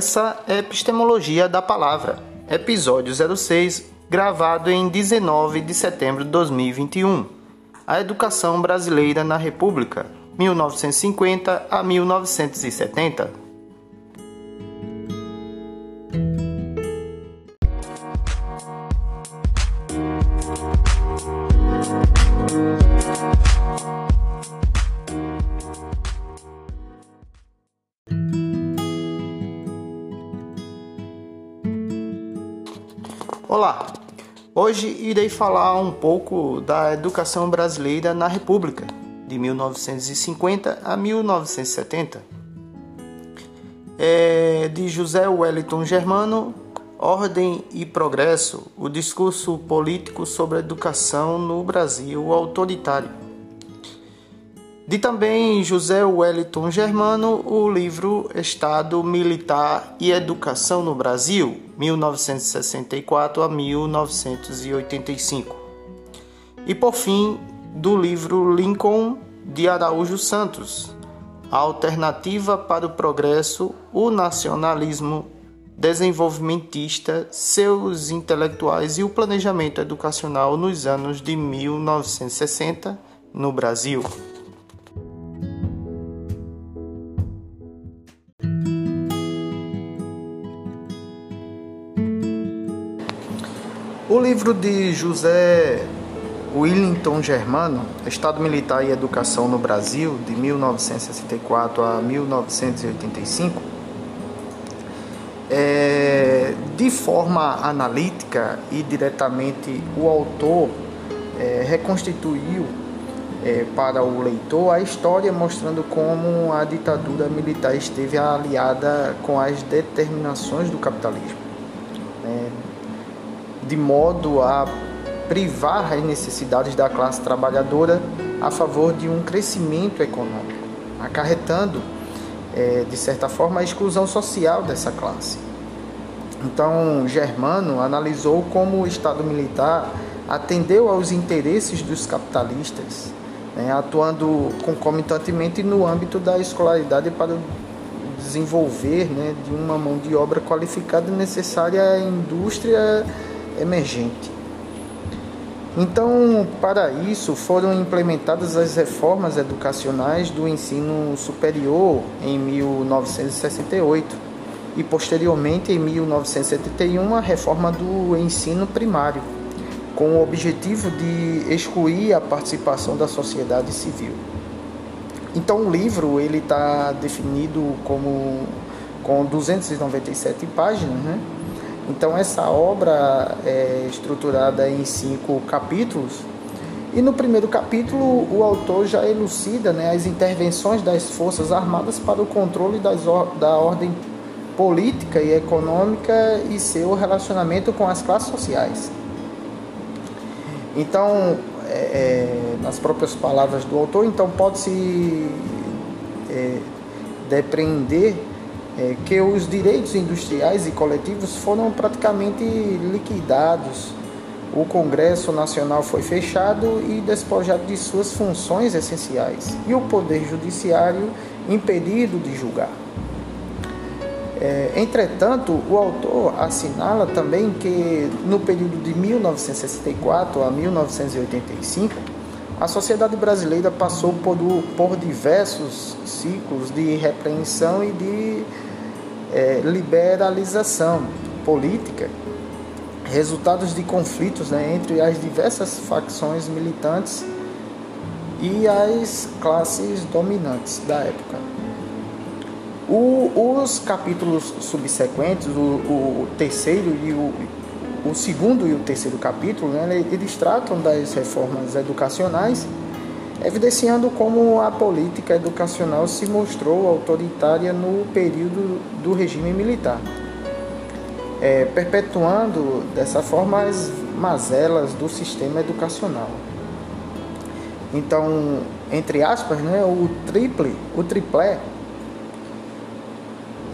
Essa é Epistemologia da Palavra, episódio 06, gravado em 19 de setembro de 2021. A educação brasileira na República, 1950 a 1970. Hoje irei falar um pouco da educação brasileira na República, de 1950 a 1970. É de José Wellington Germano, Ordem e Progresso, o discurso político sobre a educação no Brasil autoritário. De também José Wellington Germano, o livro Estado Militar e Educação no Brasil, 1964 a 1985. E por fim, do livro Lincoln de Araújo Santos, A Alternativa para o Progresso, o Nacionalismo Desenvolvimentista, seus intelectuais e o planejamento educacional nos anos de 1960 no Brasil. O livro de José Willington Germano, Estado Militar e Educação no Brasil, de 1964 a 1985, é, de forma analítica e diretamente o autor é, reconstituiu é, para o leitor a história mostrando como a ditadura militar esteve aliada com as determinações do capitalismo. De modo a privar as necessidades da classe trabalhadora a favor de um crescimento econômico, acarretando, é, de certa forma, a exclusão social dessa classe. Então, Germano analisou como o Estado militar atendeu aos interesses dos capitalistas, né, atuando concomitantemente no âmbito da escolaridade para desenvolver né, de uma mão de obra qualificada necessária à indústria emergente. Então, para isso, foram implementadas as reformas educacionais do ensino superior em 1968 e, posteriormente, em 1971, a reforma do ensino primário, com o objetivo de excluir a participação da sociedade civil. Então, o livro ele está definido como com 297 páginas, né? Então essa obra é estruturada em cinco capítulos e no primeiro capítulo o autor já elucida né, as intervenções das forças armadas para o controle das, da ordem política e econômica e seu relacionamento com as classes sociais. Então, é, é nas próprias palavras do autor, então pode-se é, depreender é, que os direitos industriais e coletivos foram praticamente liquidados. O Congresso Nacional foi fechado e despojado de suas funções essenciais, e o Poder Judiciário impedido de julgar. É, entretanto, o autor assinala também que no período de 1964 a 1985, a sociedade brasileira passou por, por diversos ciclos de repreensão e de é, liberalização política, resultados de conflitos né, entre as diversas facções militantes e as classes dominantes da época. O, os capítulos subsequentes, o, o, terceiro e o, o segundo e o terceiro capítulo, né, eles tratam das reformas educacionais evidenciando como a política educacional se mostrou autoritária no período do regime militar, é, perpetuando dessa forma as mazelas do sistema educacional. Então, entre aspas, né, o triple, o triplé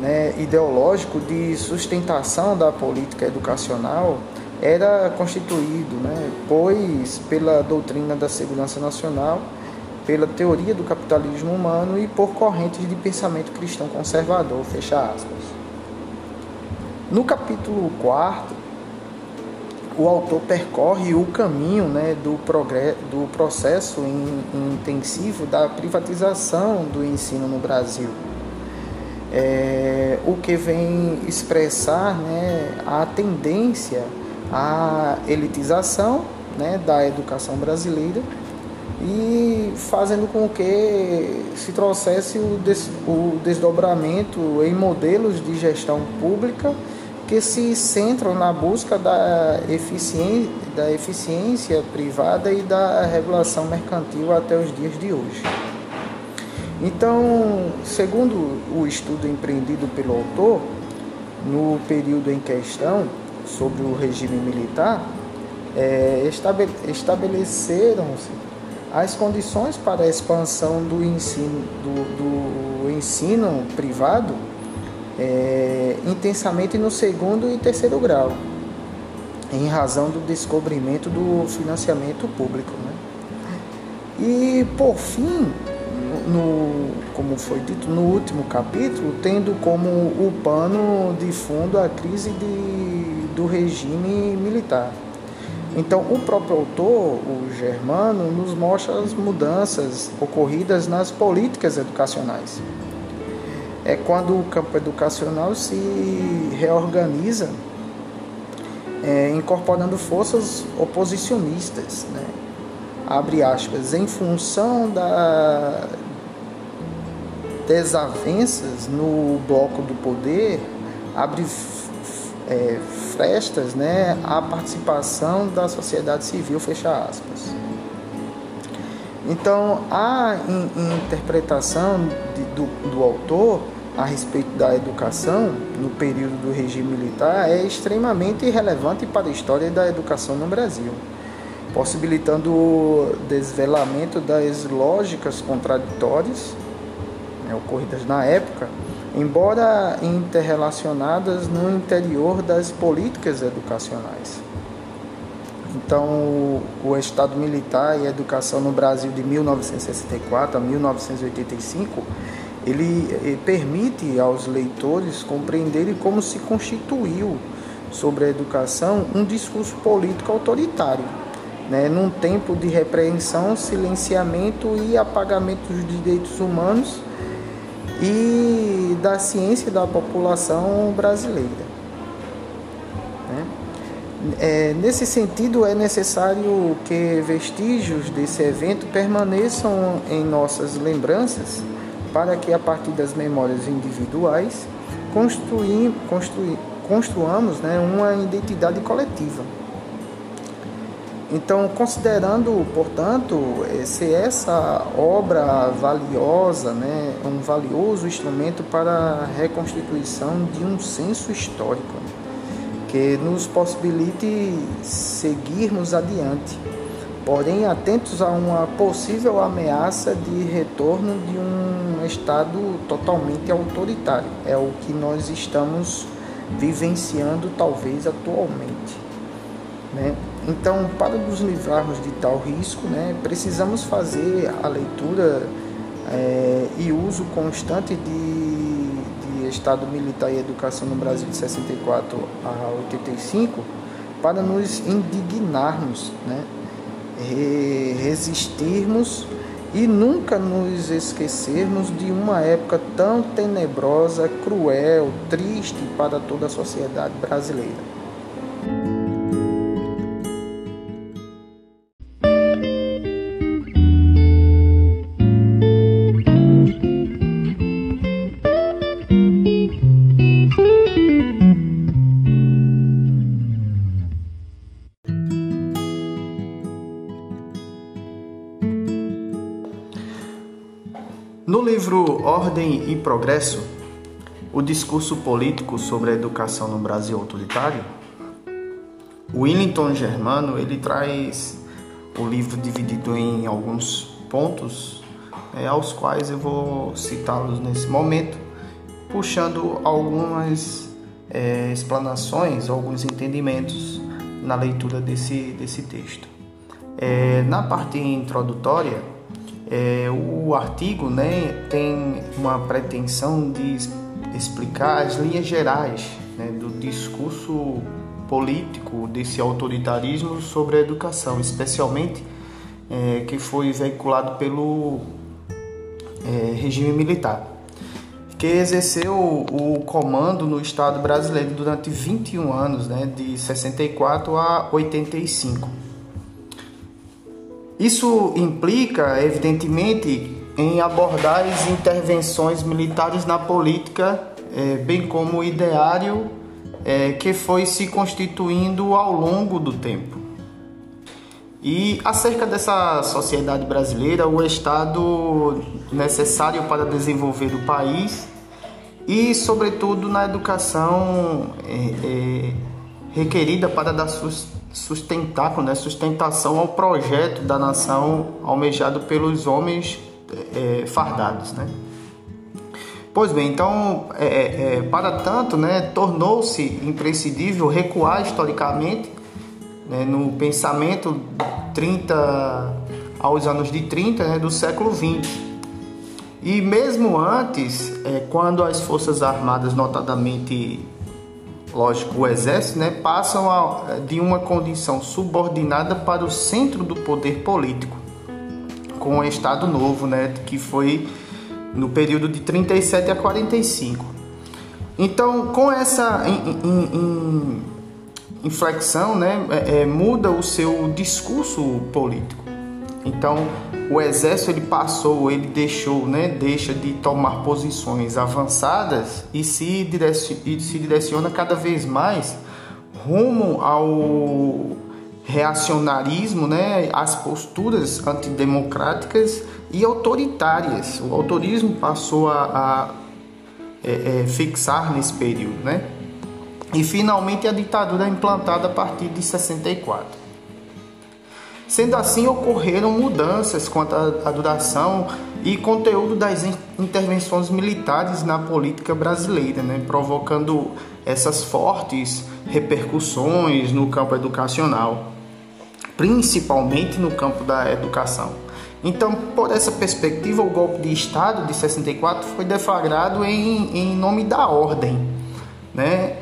né, ideológico de sustentação da política educacional era constituído, né, pois pela doutrina da segurança nacional pela teoria do capitalismo humano e por correntes de pensamento cristão conservador, fecha aspas. No capítulo 4, o autor percorre o caminho né, do, do processo in, intensivo da privatização do ensino no Brasil. É, o que vem expressar né, a tendência à elitização né, da educação brasileira e fazendo com que se trouxesse o, des, o desdobramento em modelos de gestão pública que se centram na busca da eficiência, da eficiência privada e da regulação mercantil até os dias de hoje. Então, segundo o estudo empreendido pelo autor, no período em questão, sobre o regime militar, é, estabeleceram-se as condições para a expansão do ensino, do, do ensino privado é, intensamente no segundo e terceiro grau, em razão do descobrimento do financiamento público. Né? E, por fim, no, como foi dito no último capítulo, tendo como o pano de fundo a crise de, do regime militar. Então, o próprio autor, o Germano, nos mostra as mudanças ocorridas nas políticas educacionais é quando o campo educacional se reorganiza, é, incorporando forças oposicionistas, né? abre aspas, em função da desavenças no bloco do poder, abre é, frestas né, à participação da sociedade civil, fecha aspas. Então, a interpretação de, do, do autor a respeito da educação no período do regime militar é extremamente relevante para a história da educação no Brasil, possibilitando o desvelamento das lógicas contraditórias né, ocorridas na época, embora interrelacionadas no interior das políticas educacionais. Então, o Estado Militar e a Educação no Brasil de 1964 a 1985 ele eh, permite aos leitores compreenderem como se constituiu sobre a educação um discurso político autoritário, né, num tempo de repreensão, silenciamento e apagamento dos direitos humanos e da ciência da população brasileira. Né. É, nesse sentido, é necessário que vestígios desse evento permaneçam em nossas lembranças para que a partir das memórias individuais construir, construir, construamos né, uma identidade coletiva. Então, considerando, portanto, se essa obra valiosa, né, um valioso instrumento para a reconstituição de um senso histórico, que nos possibilite seguirmos adiante porém atentos a uma possível ameaça de retorno de um Estado totalmente autoritário. É o que nós estamos vivenciando, talvez atualmente. Né? Então, para nos livrarmos de tal risco, né, precisamos fazer a leitura é, e uso constante de, de Estado Militar e Educação no Brasil de 64 a 85 para nos indignarmos, né? resistirmos e nunca nos esquecermos de uma época tão tenebrosa, cruel, triste para toda a sociedade brasileira. Ordem e Progresso, o discurso político sobre a educação no Brasil autoritário, o Willington Germano ele traz o livro dividido em alguns pontos, é, aos quais eu vou citá-los nesse momento, puxando algumas é, explanações, alguns entendimentos na leitura desse, desse texto. É, na parte introdutória, é, o artigo né, tem uma pretensão de explicar as linhas gerais né, do discurso político desse autoritarismo sobre a educação, especialmente é, que foi veiculado pelo é, regime militar, que exerceu o comando no Estado brasileiro durante 21 anos, né, de 64 a 85. Isso implica, evidentemente, em abordar as intervenções militares na política, é, bem como o ideário é, que foi se constituindo ao longo do tempo. E acerca dessa sociedade brasileira, o Estado necessário para desenvolver o país e, sobretudo, na educação é, requerida para dar sustentáculo, né, sustentação ao projeto da nação almejado pelos homens é, fardados, né? Pois bem, então, é, é, é, para tanto, né, tornou-se imprescindível recuar historicamente né, no pensamento 30 aos anos de 30 né, do século 20. E mesmo antes, é, quando as Forças Armadas, notadamente, lógico, o Exército, né, passam a, de uma condição subordinada para o centro do poder político, com o Estado Novo, né, que foi no período de 37 a 45. Então, com essa in, in, in, inflexão, né, é, é, muda o seu discurso político. Então, o exército ele passou, ele deixou, né, deixa de tomar posições avançadas e se, direciona, e se direciona cada vez mais rumo ao reacionarismo, né, as posturas antidemocráticas e autoritárias. O autorismo passou a, a é, é, fixar nesse período, né? E finalmente a ditadura é implantada a partir de 64. Sendo assim, ocorreram mudanças quanto à duração e conteúdo das intervenções militares na política brasileira, né? provocando essas fortes repercussões no campo educacional, principalmente no campo da educação. Então, por essa perspectiva, o golpe de Estado de 64 foi deflagrado em, em nome da ordem, né?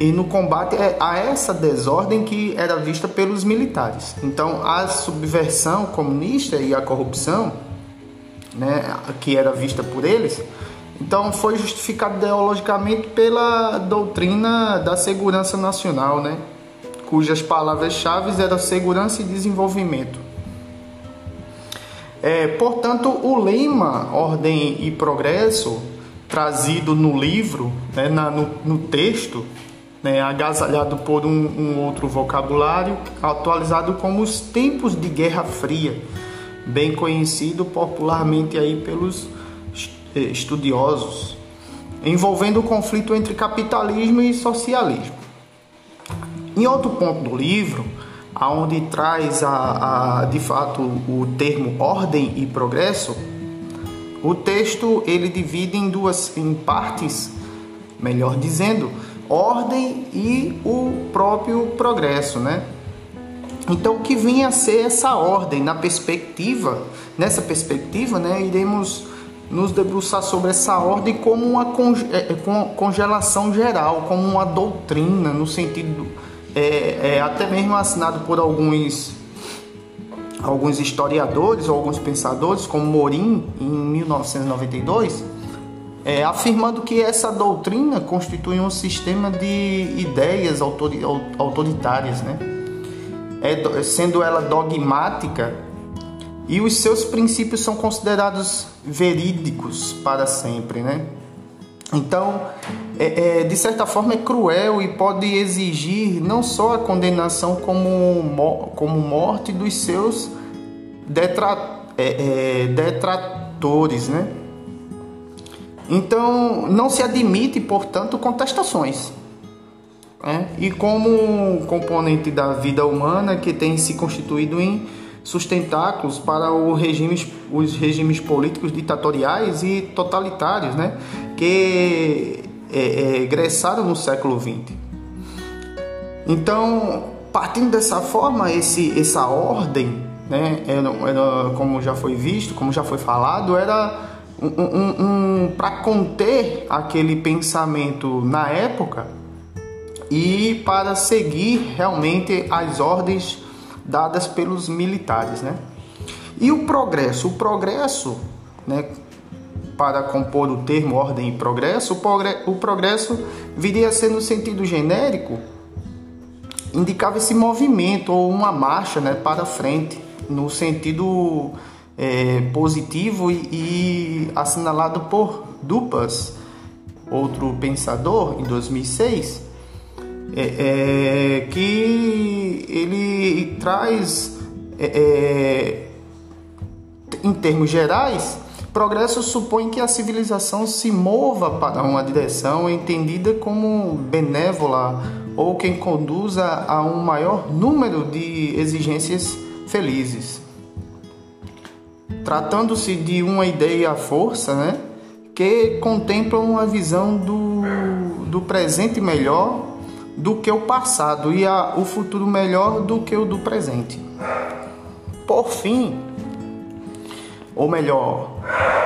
E, no combate a essa desordem que era vista pelos militares. Então, a subversão comunista e a corrupção, né, que era vista por eles, então foi justificado ideologicamente pela doutrina da segurança nacional, né? cujas palavras-chave eram segurança e desenvolvimento. É, portanto, o lema Ordem e Progresso, trazido no livro, né, na, no, no, texto, né, agasalhado por um, um, outro vocabulário, atualizado como os tempos de Guerra Fria, bem conhecido popularmente aí pelos é, estudiosos, envolvendo o conflito entre capitalismo e socialismo. Em outro ponto do livro, aonde traz a, a, de fato o termo ordem e progresso, o texto ele divide em duas em partes, melhor dizendo, ordem e o próprio progresso, né? Então, o que vinha a ser essa ordem na perspectiva, nessa perspectiva, né, iremos nos debruçar sobre essa ordem como uma é, é, congelação geral, como uma doutrina no sentido é, é até mesmo assinado por alguns alguns historiadores ou alguns pensadores, como Morim, em 1992, é, afirmando que essa doutrina constitui um sistema de ideias autoritárias, né? É, sendo ela dogmática e os seus princípios são considerados verídicos para sempre, né? Então, é, é, de certa forma, é cruel e pode exigir não só a condenação como, como morte dos seus é, é, detratores, né? Então, não se admite, portanto, contestações. Né? E como componente da vida humana que tem se constituído em sustentáculos para os regimes políticos ditatoriais e totalitários, né? que é, é, egressaram no século XX. Então, partindo dessa forma, esse, essa ordem, né, era, era, como já foi visto, como já foi falado, era um, um, um para conter aquele pensamento na época, e para seguir realmente as ordens dadas pelos militares, né? E o progresso, o progresso, né, para compor o termo ordem e progresso, o progresso viria a ser no sentido genérico, indicava esse movimento ou uma marcha né, para frente, no sentido é, positivo e, e assinalado por Dupas, outro pensador, em 2006, é, é, que ele traz, é, é, em termos gerais, progresso supõe que a civilização se mova para uma direção entendida como benévola ou quem conduza a um maior número de exigências felizes. Tratando-se de uma ideia força, né, que contempla uma visão do, do presente melhor do que o passado e a, o futuro melhor do que o do presente. Por fim, ou melhor,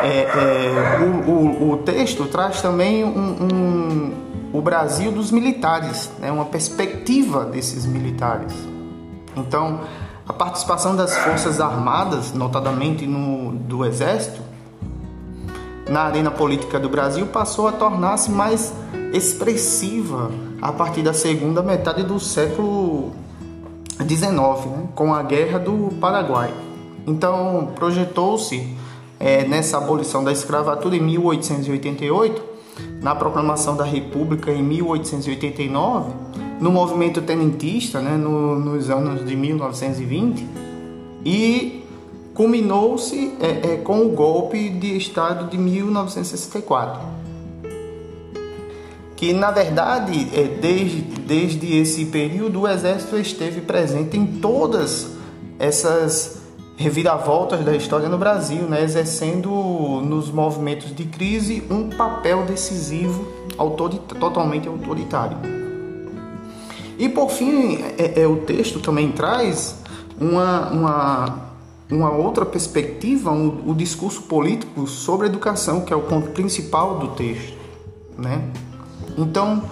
é, é, o, o, o, texto traz também um, um, o Brasil dos militares, né, uma perspectiva desses militares. Então, a participação das Forças Armadas, notadamente no, do Exército, na arena política do Brasil passou a tornar-se mais expressiva a partir da segunda metade do século XIX, né, com a Guerra do Paraguai. Então, projetou-se é, nessa abolição da escravatura em 1888, na proclamação da República em 1889, no movimento tenentista, né, no, nos anos de 1920, e culminou-se é, é, com o golpe de Estado de 1964 que na verdade é, desde, desde esse período o exército esteve presente em todas essas reviravoltas da história no Brasil, né, exercendo nos movimentos de crise um papel decisivo totalmente autoritário. E por fim, é, é, o texto também traz uma, uma, uma outra perspectiva, um, o discurso político sobre educação, que é o ponto principal do texto. Né? Então,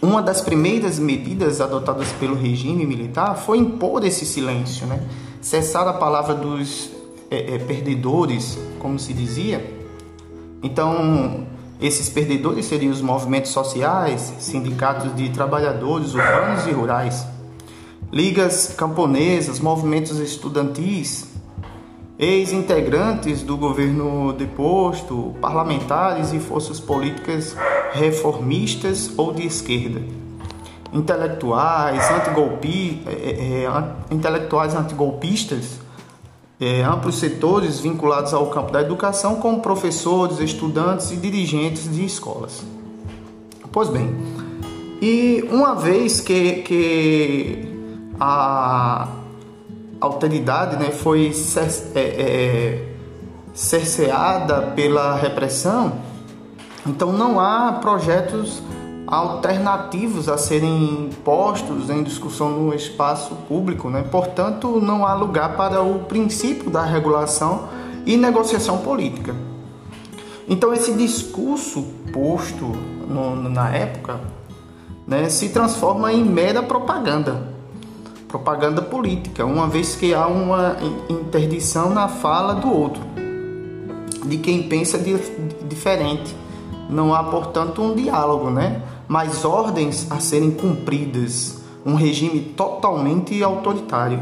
uma das primeiras medidas adotadas pelo regime militar foi impor esse silêncio, né? cessar a palavra dos é, é, perdedores, como se dizia. Então, esses perdedores seriam os movimentos sociais, sindicatos de trabalhadores urbanos e rurais, ligas camponesas, movimentos estudantis, ex-integrantes do governo deposto, parlamentares e forças políticas reformistas ou de esquerda, intelectuais, antigolpi, é, é, intelectuais antigolpistas, é, amplos setores vinculados ao campo da educação, como professores, estudantes e dirigentes de escolas. Pois bem, e uma vez que, que a alteridade né, foi é, é, cerceada pela repressão, então não há projetos alternativos a serem postos em discussão no espaço público, né? portanto não há lugar para o princípio da regulação e negociação política. Então esse discurso posto no, na época né, se transforma em mera propaganda, propaganda política, uma vez que há uma interdição na fala do outro, de quem pensa diferente não há, portanto, um diálogo, né? Mas ordens a serem cumpridas, um regime totalmente autoritário.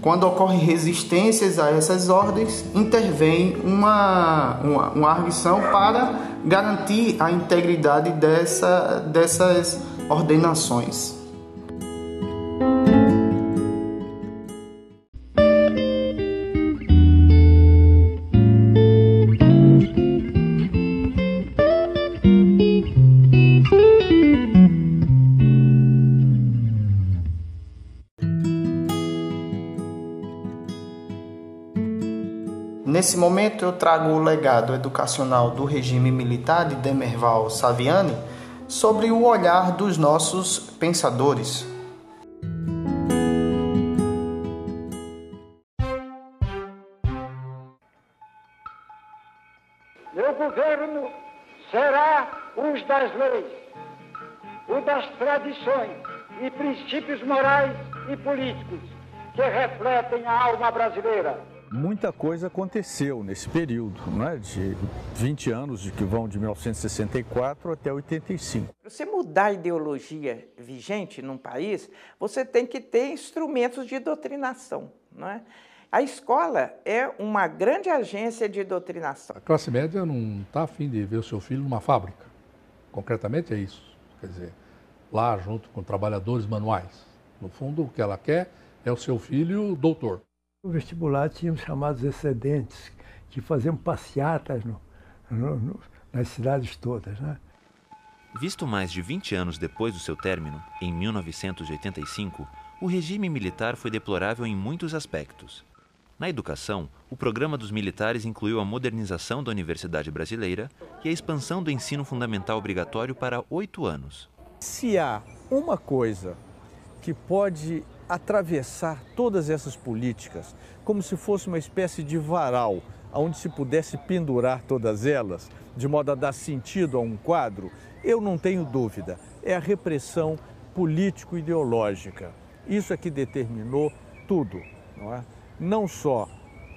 Quando ocorrem resistências a essas ordens, intervém uma, uma, uma arguição para garantir a integridade dessa, dessas ordenações. Nesse momento eu trago o legado educacional do regime militar de Demerval Saviani sobre o olhar dos nossos pensadores. Meu governo será os das leis, o das tradições e princípios morais e políticos que refletem a alma brasileira. Muita coisa aconteceu nesse período, não é? de 20 anos, de que vão de 1964 até 85. Para você mudar a ideologia vigente num país, você tem que ter instrumentos de doutrinação. Não é? A escola é uma grande agência de doutrinação. A classe média não está afim de ver o seu filho numa fábrica. Concretamente é isso. Quer dizer, lá junto com trabalhadores manuais. No fundo, o que ela quer é o seu filho doutor. No vestibular tínhamos chamados excedentes, que faziam passeatas no, no, no, nas cidades todas. Né? Visto mais de 20 anos depois do seu término, em 1985, o regime militar foi deplorável em muitos aspectos. Na educação, o programa dos militares incluiu a modernização da Universidade Brasileira e a expansão do ensino fundamental obrigatório para oito anos. Se há uma coisa que pode atravessar todas essas políticas como se fosse uma espécie de varal, onde se pudesse pendurar todas elas, de modo a dar sentido a um quadro, eu não tenho dúvida, é a repressão político-ideológica. Isso é que determinou tudo, não é? Não só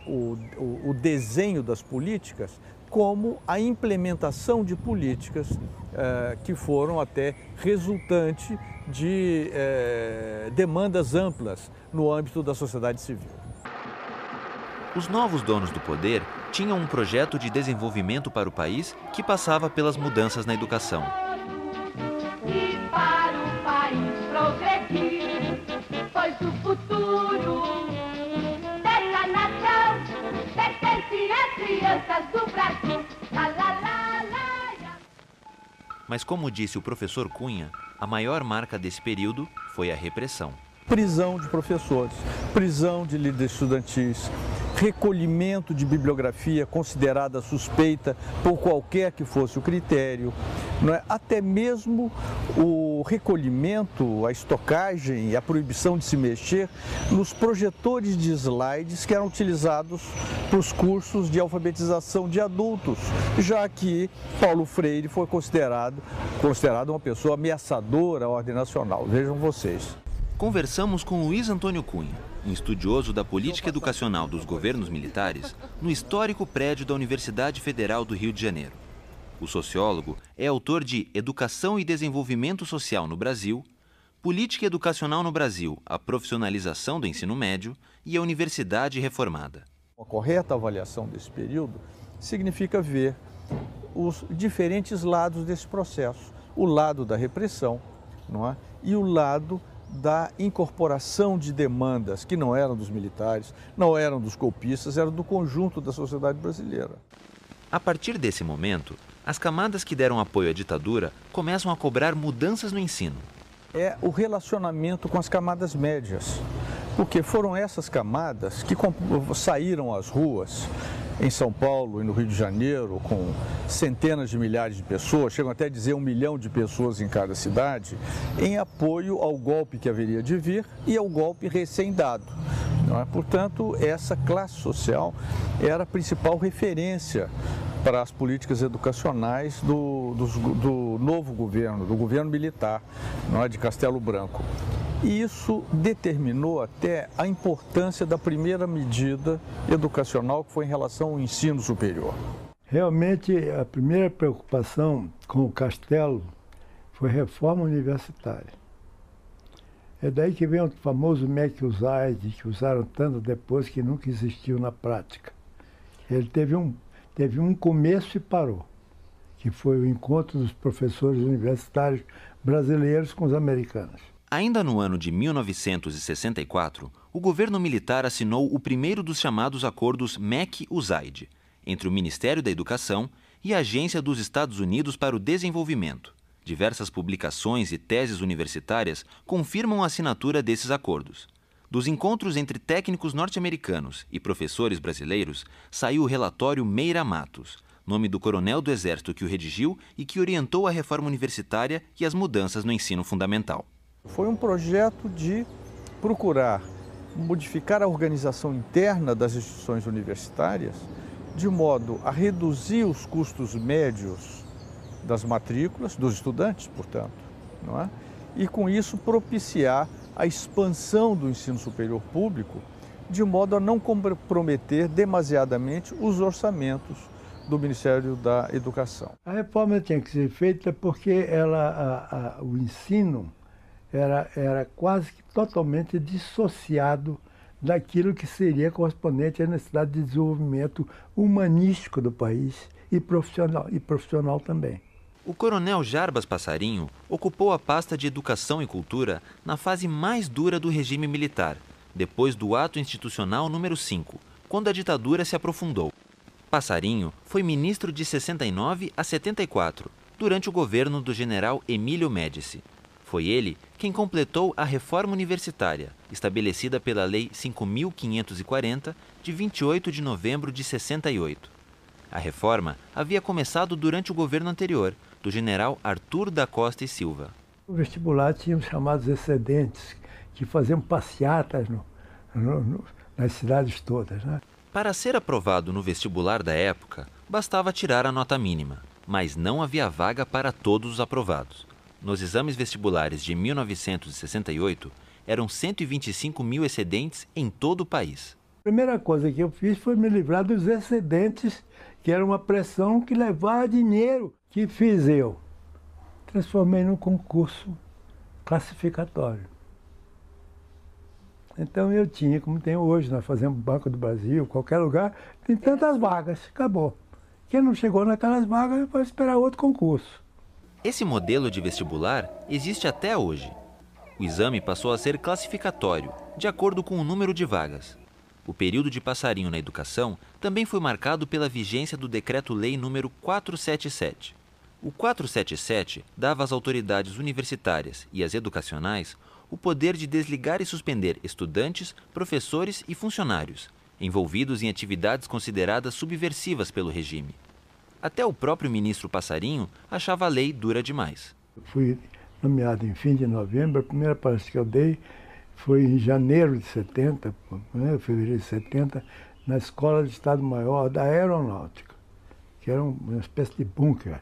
o, o, o desenho das políticas, como a implementação de políticas eh, que foram até resultante de eh, demandas amplas no âmbito da sociedade civil. Os novos donos do poder tinham um projeto de desenvolvimento para o país que passava pelas mudanças na educação. E para o país progredir, pois o futuro dessa nação pertence às crianças do Mas, como disse o professor Cunha, a maior marca desse período foi a repressão. Prisão de professores, prisão de líderes estudantis, recolhimento de bibliografia considerada suspeita por qualquer que fosse o critério, é? até mesmo o recolhimento, a estocagem e a proibição de se mexer nos projetores de slides que eram utilizados para os cursos de alfabetização de adultos, já que Paulo Freire foi considerado, considerado uma pessoa ameaçadora à ordem nacional. Vejam vocês. Conversamos com Luiz Antônio Cunha, um estudioso da política educacional dos governos militares, no histórico prédio da Universidade Federal do Rio de Janeiro. O sociólogo é autor de Educação e Desenvolvimento Social no Brasil, Política Educacional no Brasil, a profissionalização do ensino médio e a Universidade Reformada. Uma correta avaliação desse período significa ver os diferentes lados desse processo: o lado da repressão não é? e o lado da incorporação de demandas que não eram dos militares, não eram dos golpistas, eram do conjunto da sociedade brasileira. A partir desse momento, as camadas que deram apoio à ditadura começam a cobrar mudanças no ensino. É o relacionamento com as camadas médias, porque foram essas camadas que saíram às ruas em São Paulo e no Rio de Janeiro, com centenas de milhares de pessoas, chegam até a dizer um milhão de pessoas em cada cidade, em apoio ao golpe que haveria de vir e ao golpe recém-dado. É? Portanto, essa classe social era a principal referência para as políticas educacionais do, do, do novo governo, do governo militar, é, de Castelo Branco. E isso determinou até a importância da primeira medida educacional, que foi em relação ao ensino superior. Realmente, a primeira preocupação com o Castelo foi reforma universitária. É daí que vem o famoso MEC-USAID, que usaram tanto depois que nunca existiu na prática. Ele teve um, teve um começo e parou, que foi o encontro dos professores universitários brasileiros com os americanos. Ainda no ano de 1964, o governo militar assinou o primeiro dos chamados acordos MEC-USAID, entre o Ministério da Educação e a Agência dos Estados Unidos para o Desenvolvimento. Diversas publicações e teses universitárias confirmam a assinatura desses acordos. Dos encontros entre técnicos norte-americanos e professores brasileiros, saiu o relatório Meira Matos, nome do coronel do Exército que o redigiu e que orientou a reforma universitária e as mudanças no ensino fundamental. Foi um projeto de procurar modificar a organização interna das instituições universitárias de modo a reduzir os custos médios das matrículas, dos estudantes, portanto, não é? e com isso propiciar a expansão do ensino superior público, de modo a não comprometer demasiadamente os orçamentos do Ministério da Educação. A reforma tinha que ser feita porque ela, a, a, o ensino era, era quase que totalmente dissociado daquilo que seria correspondente à necessidade de desenvolvimento humanístico do país e profissional, e profissional também. O coronel Jarbas Passarinho ocupou a pasta de Educação e Cultura na fase mais dura do regime militar, depois do ato institucional número 5, quando a ditadura se aprofundou. Passarinho foi ministro de 69 a 74, durante o governo do general Emílio Médici. Foi ele quem completou a reforma universitária, estabelecida pela Lei 5.540, de 28 de novembro de 68. A reforma havia começado durante o governo anterior, do general Arthur da Costa e Silva. O vestibular tinha os chamados excedentes, que faziam passeatas no, no, no, nas cidades todas. Né? Para ser aprovado no vestibular da época, bastava tirar a nota mínima, mas não havia vaga para todos os aprovados. Nos exames vestibulares de 1968, eram 125 mil excedentes em todo o país. A primeira coisa que eu fiz foi me livrar dos excedentes, que era uma pressão que levava dinheiro que fiz eu? Transformei num concurso classificatório. Então eu tinha, como tem hoje, nós fazemos Banco do Brasil, qualquer lugar, tem tantas vagas, acabou. Quem não chegou naquelas vagas vai esperar outro concurso. Esse modelo de vestibular existe até hoje. O exame passou a ser classificatório, de acordo com o número de vagas. O período de passarinho na educação também foi marcado pela vigência do Decreto-Lei número 477. O 477 dava às autoridades universitárias e às educacionais o poder de desligar e suspender estudantes, professores e funcionários envolvidos em atividades consideradas subversivas pelo regime. Até o próprio ministro Passarinho achava a lei dura demais. Fui nomeado em fim de novembro, a primeira palestra que eu dei foi em janeiro de 70, né, fevereiro de 70, na Escola de Estado-Maior da Aeronáutica, que era uma espécie de bunker.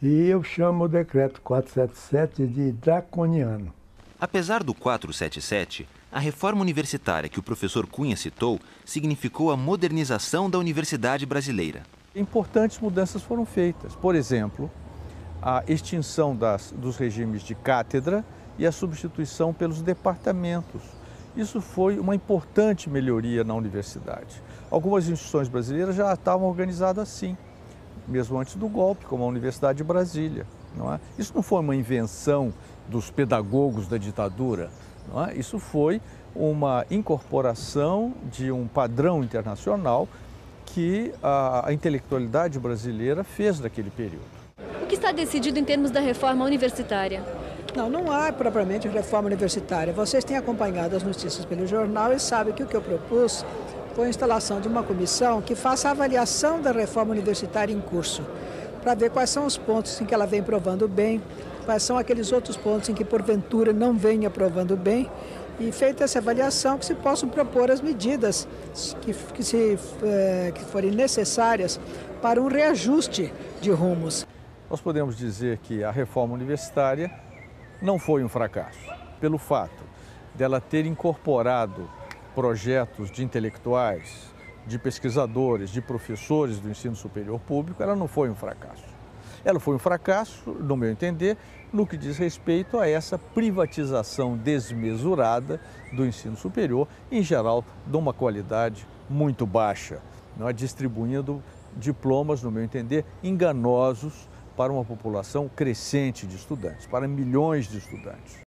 E eu chamo o decreto 477 de draconiano. Apesar do 477, a reforma universitária que o professor Cunha citou significou a modernização da universidade brasileira. Importantes mudanças foram feitas. Por exemplo, a extinção das, dos regimes de cátedra e a substituição pelos departamentos. Isso foi uma importante melhoria na universidade. Algumas instituições brasileiras já estavam organizadas assim mesmo antes do golpe, como a Universidade de Brasília. Não é? Isso não foi uma invenção dos pedagogos da ditadura, não é? isso foi uma incorporação de um padrão internacional que a, a intelectualidade brasileira fez naquele período. O que está decidido em termos da reforma universitária? Não, não há propriamente reforma universitária. Vocês têm acompanhado as notícias pelo jornal e sabem que o que eu propus foi a instalação de uma comissão que faça a avaliação da reforma universitária em curso, para ver quais são os pontos em que ela vem provando bem, quais são aqueles outros pontos em que porventura não vem aprovando bem, e feita essa avaliação que se possam propor as medidas que, que, se, é, que forem necessárias para um reajuste de rumos. Nós podemos dizer que a reforma universitária não foi um fracasso, pelo fato dela ter incorporado projetos de intelectuais, de pesquisadores, de professores do ensino superior público, ela não foi um fracasso. Ela foi um fracasso, no meu entender, no que diz respeito a essa privatização desmesurada do ensino superior, em geral, de uma qualidade muito baixa, não é? distribuindo diplomas, no meu entender, enganosos para uma população crescente de estudantes, para milhões de estudantes.